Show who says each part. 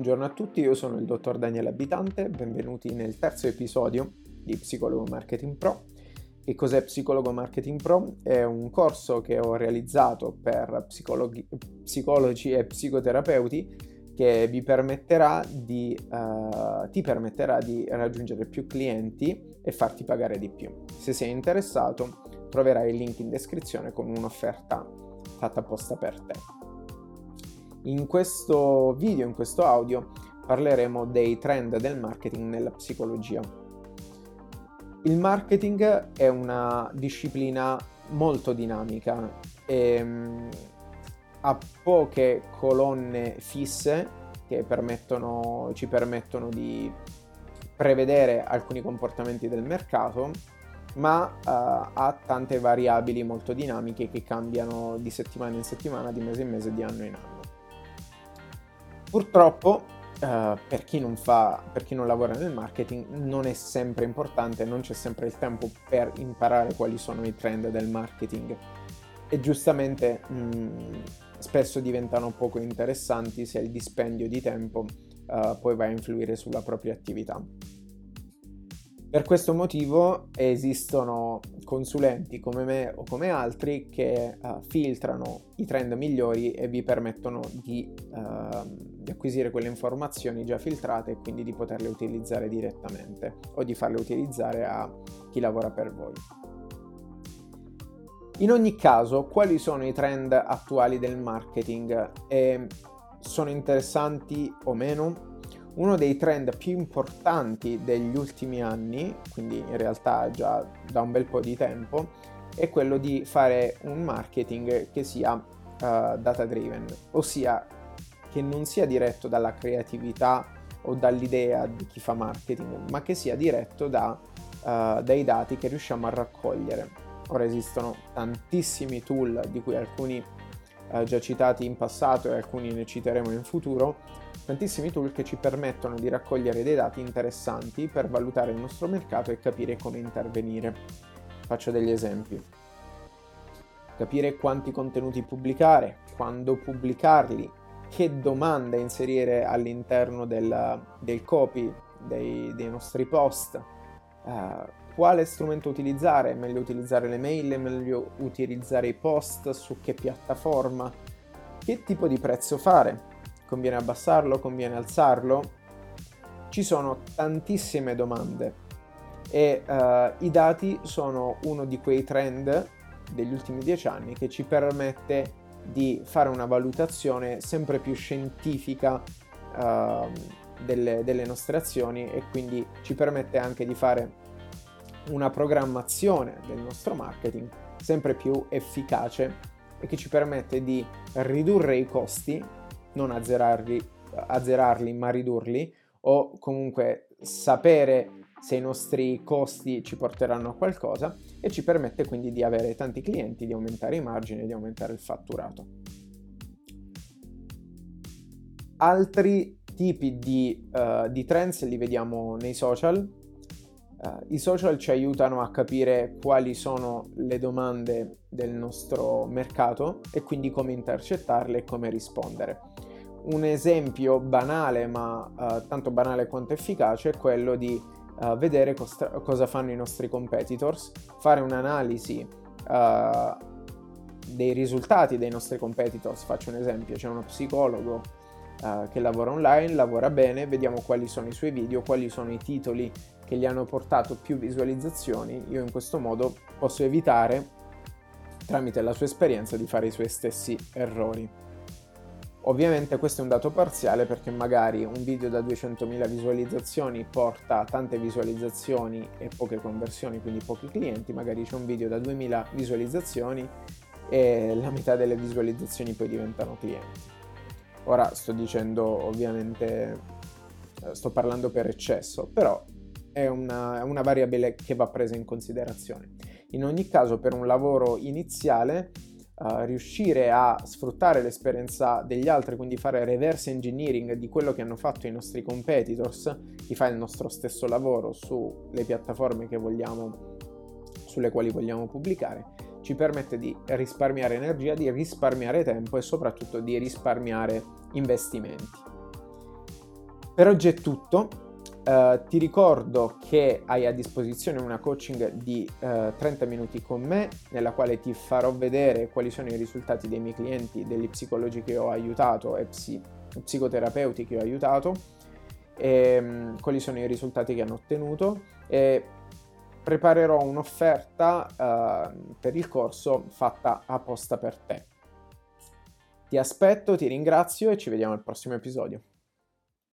Speaker 1: Buongiorno a tutti, io sono il dottor Daniele Abitante, benvenuti nel terzo episodio di Psicologo Marketing Pro. Che cos'è Psicologo Marketing Pro? È un corso che ho realizzato per psicologi, psicologi e psicoterapeuti che vi permetterà di, uh, ti permetterà di raggiungere più clienti e farti pagare di più. Se sei interessato troverai il link in descrizione con un'offerta fatta apposta per te. In questo video, in questo audio, parleremo dei trend del marketing nella psicologia. Il marketing è una disciplina molto dinamica e um, ha poche colonne fisse che permettono, ci permettono di prevedere alcuni comportamenti del mercato, ma uh, ha tante variabili molto dinamiche che cambiano di settimana in settimana, di mese in mese, di anno in anno. Purtroppo, uh, per, chi fa, per, chi non lavora nel marketing, non è sempre importante, non c'è sempre il tempo per imparare quali sono i trend del marketing. E giustamente mh, mm, spesso diventano poco interessanti se il dispendio di tempo uh, poi va a influire sulla propria attività. Per questo motivo esistono consulenti come me o come altri che uh, filtrano i trend migliori e vi permettono di, uh, di, acquisire quelle informazioni già filtrate e quindi di poterle utilizzare direttamente o di farle utilizzare a chi lavora per voi. In ogni caso, quali sono i trend attuali del marketing? E sono interessanti o meno? Uno dei trend più importanti degli ultimi anni, quindi in realtà già da un bel po' di tempo, è quello di fare un marketing che sia uh, data driven, ossia che non sia diretto dalla creatività o dall'idea di chi fa marketing, ma che sia diretto da, uh, dai dati che riusciamo a raccogliere. Ora esistono tantissimi tool, di cui alcuni uh, già citati in passato e alcuni ne citeremo in futuro, tantissimi tool che ci permettono di raccogliere dei dati interessanti per valutare il nostro mercato e capire come intervenire. Faccio degli esempi. Capire quanti contenuti pubblicare, quando pubblicarli, che domande inserire all'interno del, del copy dei, dei, nostri post, uh, quale strumento utilizzare, meglio utilizzare le mail, meglio utilizzare i post, su che piattaforma, che tipo di prezzo fare, Conviene abbassarlo? Conviene alzarlo? Ci sono tantissime domande e uh, i dati sono uno di quei trend degli ultimi dieci anni che ci permette di fare una valutazione sempre più scientifica uh, delle, delle nostre azioni e quindi ci permette anche di fare una programmazione del nostro marketing sempre più efficace e che ci permette di ridurre i costi non azzerarli, azzerarli ma ridurli o comunque sapere se i nostri costi ci porteranno a qualcosa e ci permette quindi di avere tanti clienti, di aumentare i margini, di aumentare il fatturato. Altri tipi di, uh, di trends li vediamo nei social. Uh, I social ci aiutano a capire quali sono le domande del nostro mercato e quindi come intercettarle e come rispondere un esempio banale, ma uh, tanto banale quanto efficace, è quello di uh, vedere costa- cosa fanno i nostri competitors, fare un'analisi dei risultati dei nostri competitors. Faccio un esempio, c'è uno psicologo che lavora online, lavora bene, vediamo quali sono i suoi video, quali sono i titoli che gli hanno portato più visualizzazioni. Io in questo modo posso evitare, tramite la sua esperienza, di fare i suoi stessi errori. Ovviamente questo è un dato parziale perché magari un video da 200.000 visualizzazioni porta tante visualizzazioni e poche conversioni, quindi pochi clienti, magari c'è un video da 2.000 visualizzazioni e la metà delle visualizzazioni poi diventano clienti. Ora sto dicendo ovviamente, sto parlando per eccesso, però è una, è una variabile che va presa in considerazione. In ogni caso per un lavoro iniziale uh, riuscire a sfruttare l'esperienza degli altri, quindi fare reverse engineering di quello che hanno fatto i nostri competitors, chi fa il nostro stesso lavoro sulle piattaforme vogliamo, sulle quali vogliamo pubblicare, ci permette di risparmiare energia, di risparmiare tempo e soprattutto di risparmiare investimenti. Per oggi è tutto. Uh, ti ricordo che hai a disposizione una coaching di uh, 30 minuti con me, nella quale ti farò vedere quali sono i risultati dei miei clienti, degli psicologi che ho aiutato e psi- psicoterapeuti che ho aiutato, e, um, quali sono i risultati che hanno ottenuto. E preparerò un'offerta uh, per il corso fatta apposta per te. Ti aspetto, ti ringrazio e ci vediamo al prossimo episodio.